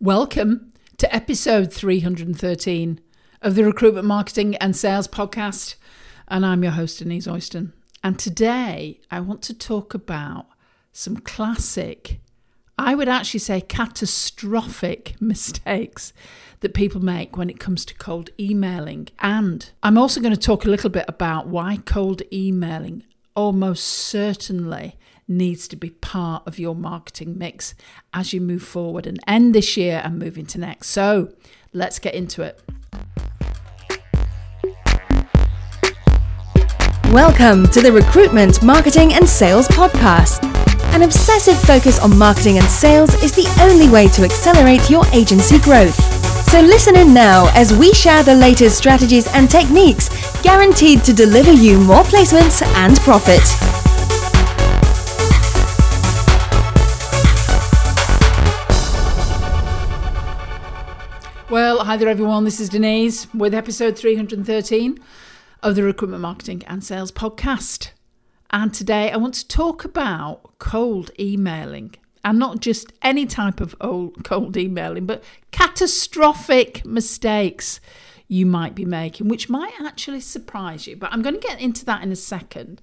Welcome to episode 313 of the Recruitment Marketing and Sales Podcast. And I'm your host, Denise Oyston. And today I want to talk about some classic, I would actually say catastrophic mistakes that people make when it comes to cold emailing. And I'm also going to talk a little bit about why cold emailing almost certainly needs to be part of your marketing mix as you move forward and end this year and move into next. So let's get into it. Welcome to the Recruitment, Marketing and Sales Podcast. An obsessive focus on marketing and sales is the only way to accelerate your agency growth. So listen in now as we share the latest strategies and techniques guaranteed to deliver you more placements and profit. Well, hi there, everyone. This is Denise with episode 313 of the Recruitment Marketing and Sales Podcast. And today I want to talk about cold emailing and not just any type of old cold emailing, but catastrophic mistakes you might be making, which might actually surprise you. But I'm going to get into that in a second.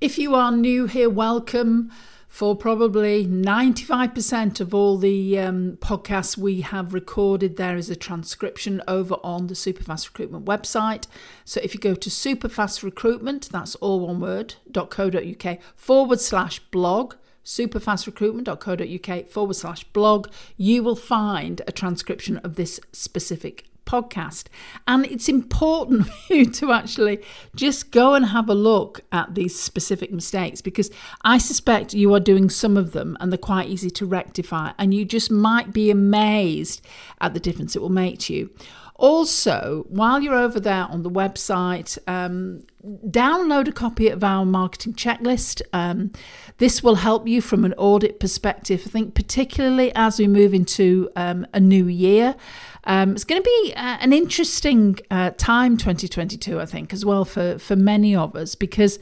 If you are new here, welcome for probably 95% of all the um, podcasts we have recorded, there is a transcription over on the Superfast Recruitment website. So if you go to Superfast Recruitment, that's all one word, .co.uk forward slash blog, superfastrecruitment.co.uk forward slash blog, you will find a transcription of this specific podcast. And it's important for you to actually just go and have a look at these specific mistakes because I suspect you are doing some of them and they're quite easy to rectify. And you just might be amazed at the difference it will make to you. Also, while you're over there on the website, um, download a copy of our marketing checklist. Um, this will help you from an audit perspective. I think, particularly as we move into um, a new year. Um, it's going to be uh, an interesting uh, time, 2022, I think, as well for, for many of us, because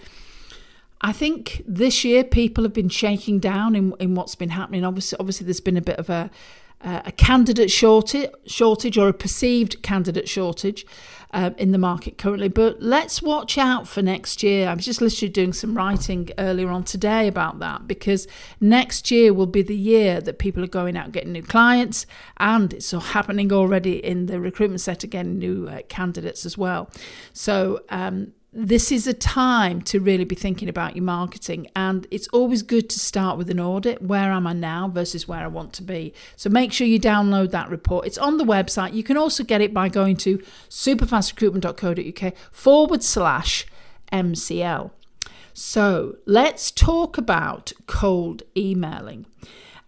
I think this year people have been shaking down in, in what's been happening. Obviously, obviously, there's been a bit of a uh, a candidate shortage, shortage or a perceived candidate shortage uh, in the market currently. But let's watch out for next year. I was just literally doing some writing earlier on today about that because next year will be the year that people are going out getting new clients, and it's happening already in the recruitment set again, new uh, candidates as well. So um, this is a time to really be thinking about your marketing and it's always good to start with an audit. Where am i now versus where i want to be? So make sure you download that report. It's on the website. You can also get it by going to superfastrecruitment.co.uk forward slash mcl so let's talk about cold emailing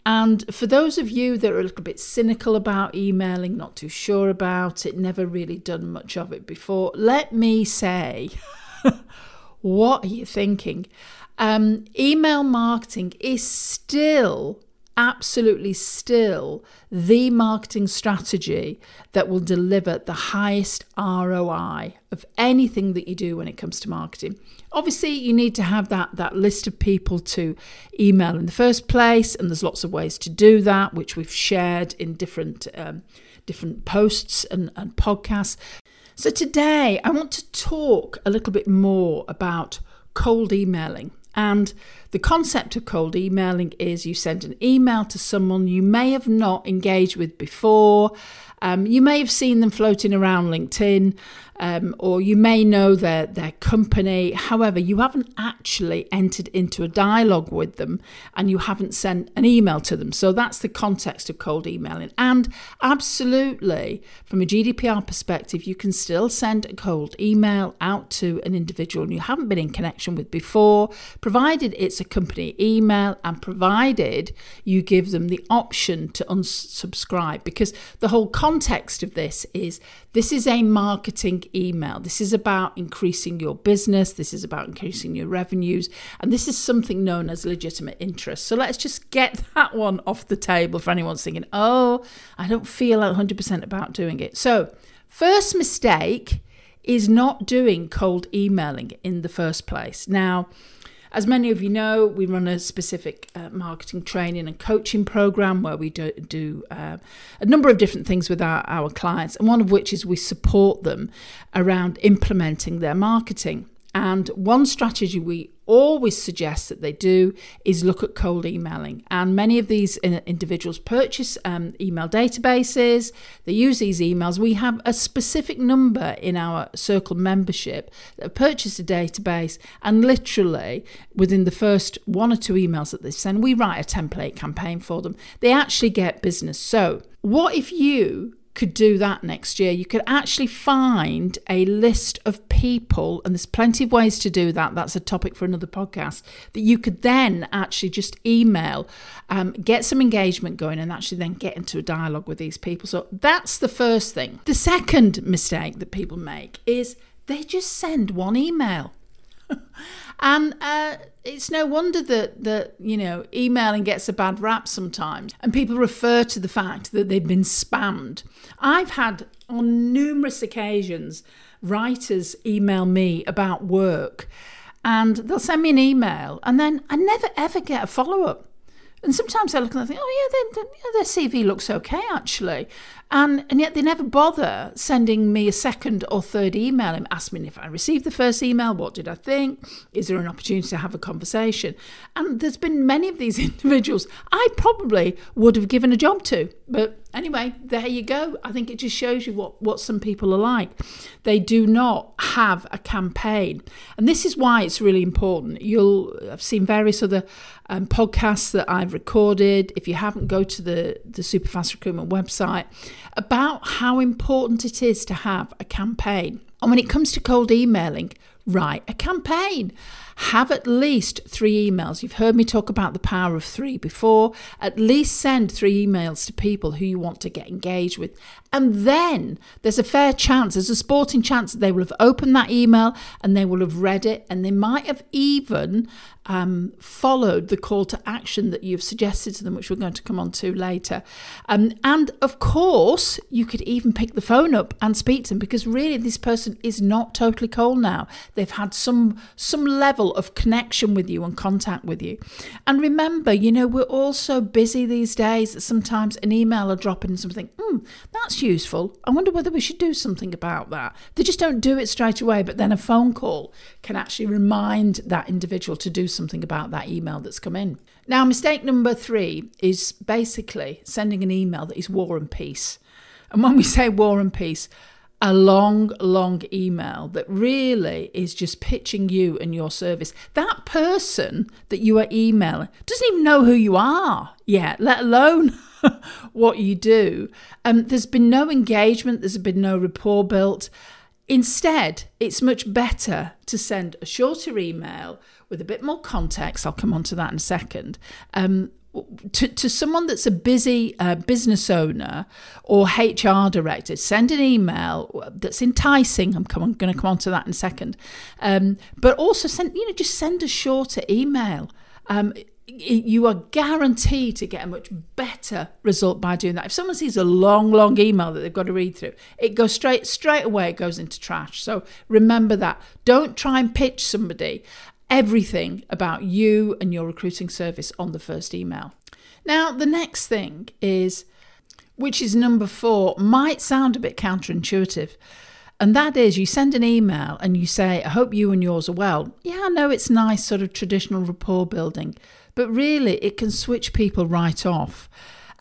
and for those of you that are a little bit cynical about emailing, not too sure about it, never really done much of it before, let me say, what are you thinking? Um, email marketing is still absolutely still the marketing strategy that will deliver the highest ROI of anything that you do when it comes to marketing. Obviously, you need to have that, that list of people to email in the first place, and there's lots of ways to do that, which we've shared in different um, different posts and, and podcasts. So today, I want to talk a little bit more about cold emailing and the concept of cold emailing is you send an email to someone you may have not engaged with before. Um, you may have seen them floating around LinkedIn um, or you may know their, their company. However, you haven't actually entered into a dialogue with them and you haven't sent an email to them. So that's the context of cold emailing. And absolutely, from a GDPR perspective, you can still send a cold email out to an individual you haven't been in connection with before, provided it's a company email and provided you give them the option to unsubscribe. Because the whole context of this is this is a marketing email. This is about increasing your business. This is about increasing your revenues. And this is something known as legitimate interest. So let's just get that one off the table for anyone thinking, oh, I don't feel 100% about doing it. So, first mistake is not doing cold emailing in the first place. Now, As many of you know, we run a specific uh, marketing training and coaching program where we do, do uh, a number of different things with our, our clients, and one of which is we support them around implementing their marketing. And one strategy we always suggest that they do is look at cold emailing. And many of these individuals purchase um, email databases, they use these emails. We have a specific number in our Circle membership that purchase a database, and literally within the first one or two emails that they send, we write a template campaign for them. They actually get business. So, what if you could do that next year. You could actually find a list of people, and there's plenty of ways to do that. That's a topic for another podcast. That you could then actually just email, um, get some engagement going, and actually then get into a dialogue with these people. So that's the first thing. The second mistake that people make is they just send one email. and uh, it's no wonder that that you know emailing gets a bad rap sometimes, and people refer to the fact that they've been spammed. I've had on numerous occasions writers email me about work, and they'll send me an email, and then I never ever get a follow up. And sometimes I look and I think, oh yeah, their, their CV looks okay actually, and and yet they never bother sending me a second or third email and ask me if I received the first email, what did I think? Is there an opportunity to have a conversation? And there's been many of these individuals I probably would have given a job to, but anyway, there you go. I think it just shows you what, what some people are like. They do not have a campaign. And this is why it's really important. You'll have seen various other um, podcasts that I've recorded. If you haven't, go to the, the Superfast Recruitment website about how important it is to have a campaign. And when it comes to cold emailing, write a campaign. Have at least three emails. You've heard me talk about the power of three before. At least send three emails to people who you want to get engaged with. And then there's a fair chance, there's a sporting chance that they will have opened that email and they will have read it and they might have even um, followed the call to action that you've suggested to them, which we're going to come on to later. Um, and of course, you could even pick the phone up and speak to them because really this person is not totally cold now. They've had some some level of connection with you and contact with you. And remember, you know, we're all so busy these days that sometimes an email or drop in something, hmm, that's useful. I wonder whether we should do something about that. They just don't do it straight away, but then a phone call can actually remind that individual to do something about that email that's come in. Now, mistake number three is basically sending an email that is war and peace. And when we say war and peace, a long, long email that really is just pitching you and your service. That person that you are emailing doesn't even know who you are yet, let alone what you do. Um, there's been no engagement, there's been no rapport built. Instead, it's much better to send a shorter email with a bit more context. I'll come on to that in a second. Um, to, to someone that's a busy uh, business owner or HR director, send an email that's enticing. I'm, I'm going to come on to that in a second. Um, but also send, you know, just send a shorter email. Um, you are guaranteed to get a much better result by doing that. If someone sees a long, long email that they've got to read through, it goes straight straight away. It goes into trash. So remember that. Don't try and pitch somebody everything about you and your recruiting service on the first email. Now, the next thing is, which is number four, might sound a bit counterintuitive. And that is, you send an email and you say, I hope you and yours are well. Yeah, I know it's nice, sort of traditional rapport building, but really it can switch people right off.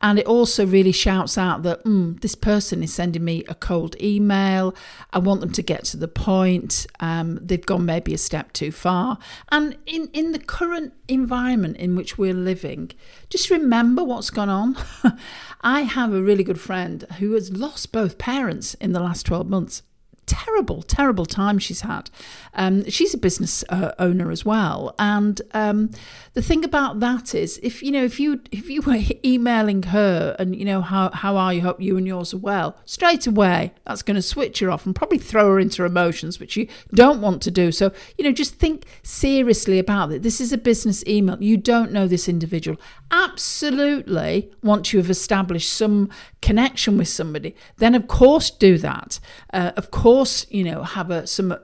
And it also really shouts out that mm, this person is sending me a cold email. I want them to get to the point. Um, they've gone maybe a step too far. And in, in the current environment in which we're living, just remember what's gone on. I have a really good friend who has lost both parents in the last 12 months terrible, terrible time she's had. Um, she's a business uh, owner as well, and um, the thing about that is, if you know, if you if you were emailing her and you know how how are you, hope you and yours are well, straight away that's going to switch her off and probably throw her into emotions which you don't want to do. So you know, just think seriously about it. This is a business email. You don't know this individual. Absolutely, once you have established some connection with somebody, then of course do that. Uh, of course you know, have a, some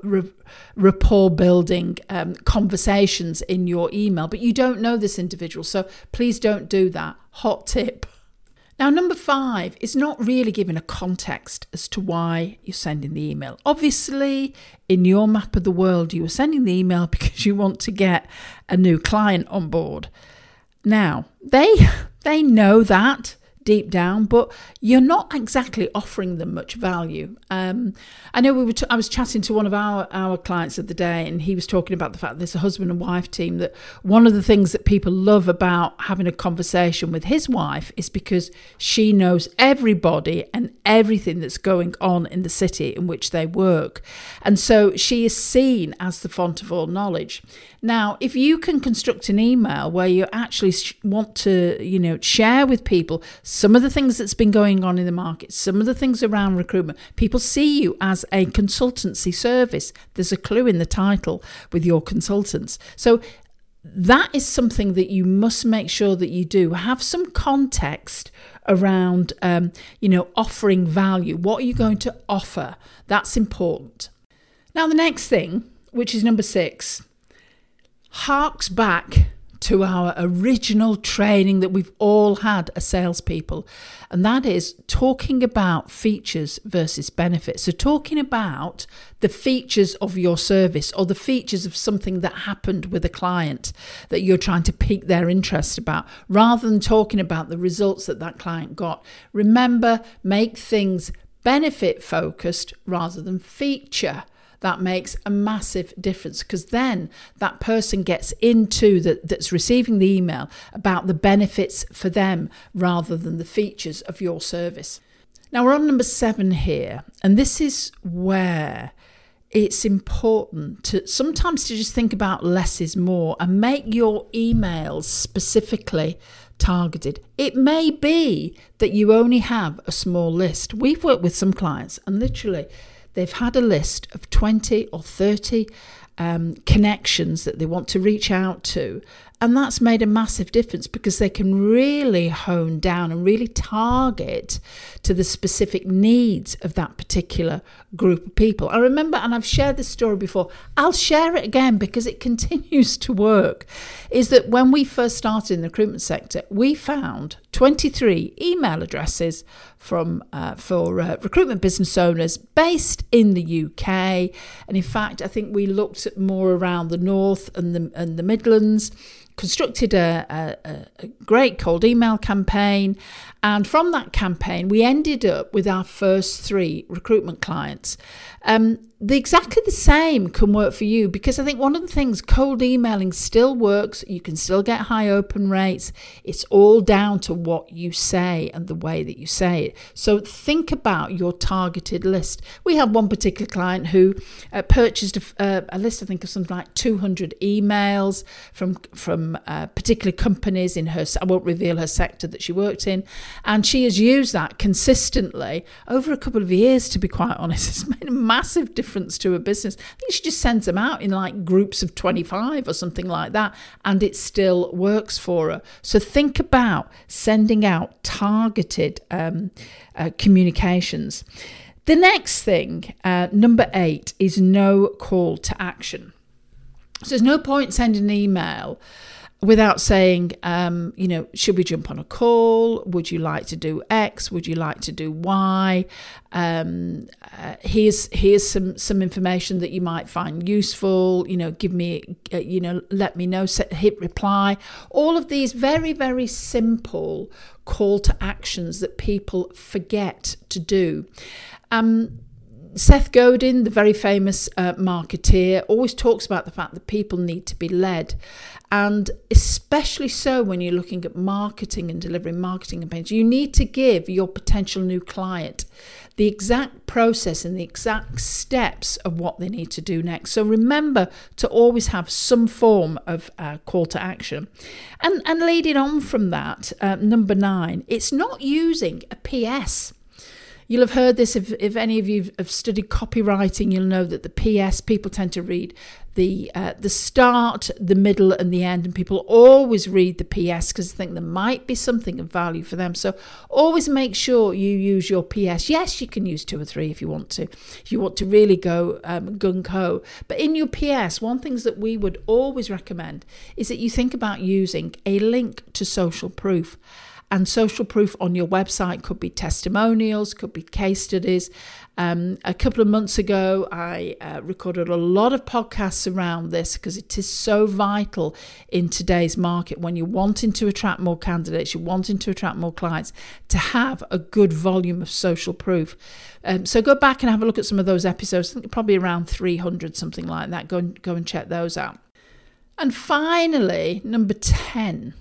rapport building um, conversations in your email, but you don't know this individual. So please don't do that. Hot tip. Now, number five is not really giving a context as to why you're sending the email. Obviously, in your map of the world, you are sending the email because you want to get a new client on board. Now, they they know that deep down, but you're not exactly offering them much value. Um, I know we were. T- I was chatting to one of our our clients of the day, and he was talking about the fact that there's a husband and wife team. That one of the things that people love about having a conversation with his wife is because she knows everybody and everything that's going on in the city in which they work, and so she is seen as the font of all knowledge. Now, if you can construct an email where you actually want to, you know, share with people some of the things that's been going on in the market, some of the things around recruitment, people see you as a consultancy service. There's a clue in the title with your consultants. So that is something that you must make sure that you do. Have some context around, um, you know, offering value. What are you going to offer? That's important. Now, the next thing, which is number six, harks back to our original training that we've all had as salespeople, and that is talking about features versus benefits. So, talking about the features of your service or the features of something that happened with a client that you're trying to pique their interest about, rather than talking about the results that that client got. Remember, make things benefit focused rather than feature that makes a massive difference because then that person gets into that that's receiving the email about the benefits for them rather than the features of your service. Now we're on number seven here, and this is where it's important to sometimes to just think about less is more and make your emails specifically targeted. It may be that you only have a small list. We've worked with some clients and literally they've had a list of 20 or 30 um, connections that they want to reach out to. And that's made a massive difference because they can really hone down and really target to the specific needs of that particular group of people. I remember, and I've shared this story before, I'll share it again because it continues to work. Is that when we first started in the recruitment sector, we found 23 email addresses from uh, for uh, recruitment business owners based in the UK, and in fact, I think we looked at more around the north and the and the Midlands constructed a, a, a, great cold email campaign. And from that campaign, we ended up with our first three recruitment clients. Um, the exactly the same can work for you because I think one of the things cold emailing still works. You can still get high open rates. It's all down to what you say and the way that you say it. So think about your targeted list. We had one particular client who uh, purchased a, uh, a, list, I think, of something like 200 emails from from uh, particular companies in her. I won't reveal her sector that she worked in, and she has used that consistently over a couple of years. To be quite honest, it's made a massive difference difference to a business. I think she just sends them out in like groups of 25 or something like that, and it still works for her. So think about sending out targeted um, uh, communications. The next thing, uh, number eight, is no call to action. So there's no point sending an email without saying, um, you know, should we jump on a call? Would you like to do X? Would you like to do Y? Um, uh, here's here's some some information that you might find useful. You know, give me, uh, you know, let me know. Set, hit reply. All of these very very simple call to actions that people forget to do. Um, Seth Godin, the very famous uh, marketeer, always talks about the fact that people need to be led. And especially so when you're looking at marketing and delivering marketing campaigns, you need to give your potential new client the exact process and the exact steps of what they need to do next. So remember to always have some form of uh, call to action. And, and leading on from that, uh, number nine, it's not using a PS You'll have heard this if, if any of you have studied copywriting, you'll know that the PS, people tend to read the uh, the start, the middle, and the end, and people always read the PS because they think there might be something of value for them. So always make sure you use your PS. Yes, you can use two or three if you want to, if you want to really go um, gung ho. But in your PS, one things that we would always recommend is that you think about using a link to social proof. And social proof on your website could be testimonials, could be case studies. Um, a couple of months ago, I uh, recorded a lot of podcasts around this because it is so vital in today's market when you're wanting to attract more candidates, you're wanting to attract more clients, to have a good volume of social proof. Um, so go back and have a look at some of those episodes. I think probably around 300, something like that. Go and, go and check those out. And finally, number 10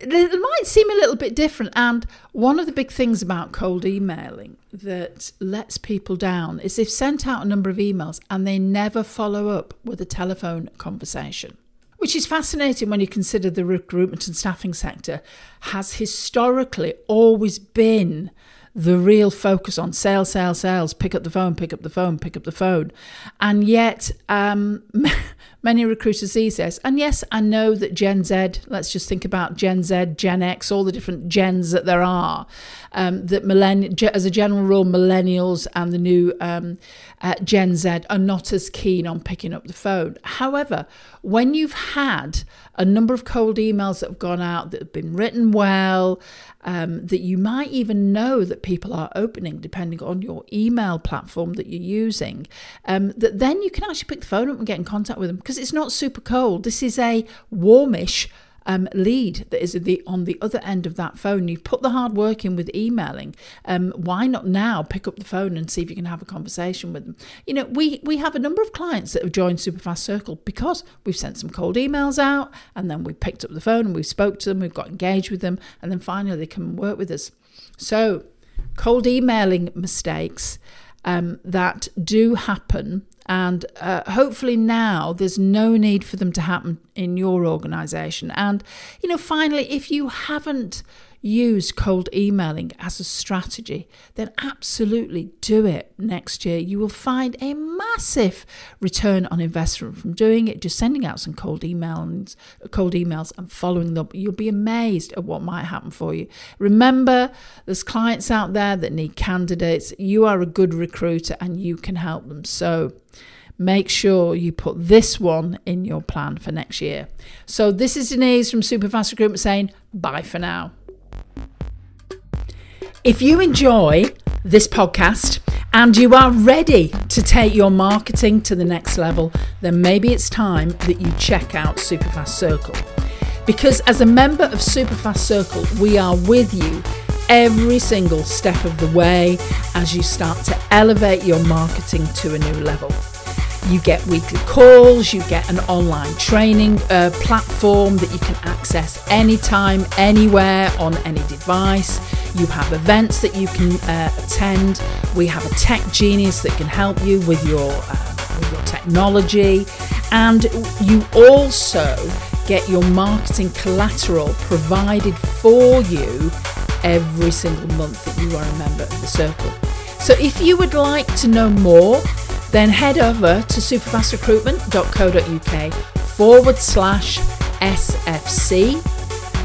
it might seem a little bit different. And one of the big things about cold emailing that lets people down is they've sent out a number of emails and they never follow up with a telephone conversation. Which is fascinating when you consider the recruitment and staffing sector has historically always been the real focus on sales, sales, sales, pick up the phone, pick up the phone, pick up the phone. And yet, um, many recruiters these days, and yes, I know that Gen Z, let's just think about Gen Z, Gen X, all the different gens that there are, um, that millenn- as a general rule, millennials and the new um, uh, Gen Z are not as keen on picking up the phone. However, when you've had a number of cold emails that have gone out that have been written well, um, that you might even know that people are opening depending on your email platform that you're using, um, that then you can actually pick the phone up and get in contact with them because it's not super cold. This is a warmish um, lead that is the, on the other end of that phone. You've put the hard work in with emailing. Um, why not now pick up the phone and see if you can have a conversation with them? You know, we, we have a number of clients that have joined Superfast Circle because we've sent some cold emails out and then we picked up the phone and we spoke to them, we've got engaged with them, and then finally they come and work with us. So, cold emailing mistakes um, that do happen and uh, hopefully now there's no need for them to happen in your organization. And, you know, finally, if you haven't used cold emailing as a strategy, then absolutely do it next year. You will find a massive return on investment from doing it, just sending out some cold emails, cold emails and following them. You'll be amazed at what might happen for you. Remember, there's clients out there that need candidates. You are a good recruiter and you can help them. So make sure you put this one in your plan for next year. So, this is Denise from Superfast Recruitment saying bye for now. If you enjoy this podcast and you are ready to take your marketing to the next level, then maybe it's time that you check out Superfast Circle. Because as a member of Superfast Circle, we are with you every single step of the way as you start to elevate your marketing to a new level. You get weekly calls, you get an online training uh, platform that you can access anytime, anywhere, on any device. You have events that you can uh, attend. We have a tech genius that can help you with your, uh, with your technology. And you also get your marketing collateral provided for you every single month that you are a member of the circle. So if you would like to know more, then head over to superfastrecruitment.co.uk forward slash SFC.